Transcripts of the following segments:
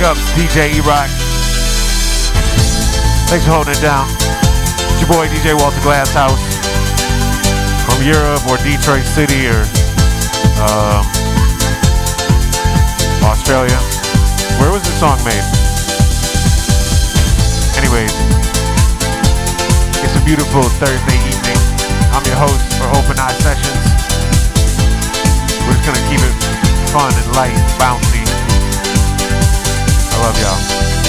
Oh. Big ups DJ E-Rock. Thanks for holding it down. It's your boy DJ Walter Glasshouse from Europe or Detroit City or um, Australia. Where was the song made? Anyways, it's a beautiful Thursday evening. I'm your host for Open Eye Sessions. We're just gonna keep it fun and light, bouncy. I love y'all.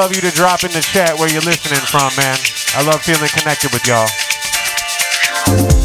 Love you to drop in the chat where you're listening from, man. I love feeling connected with y'all.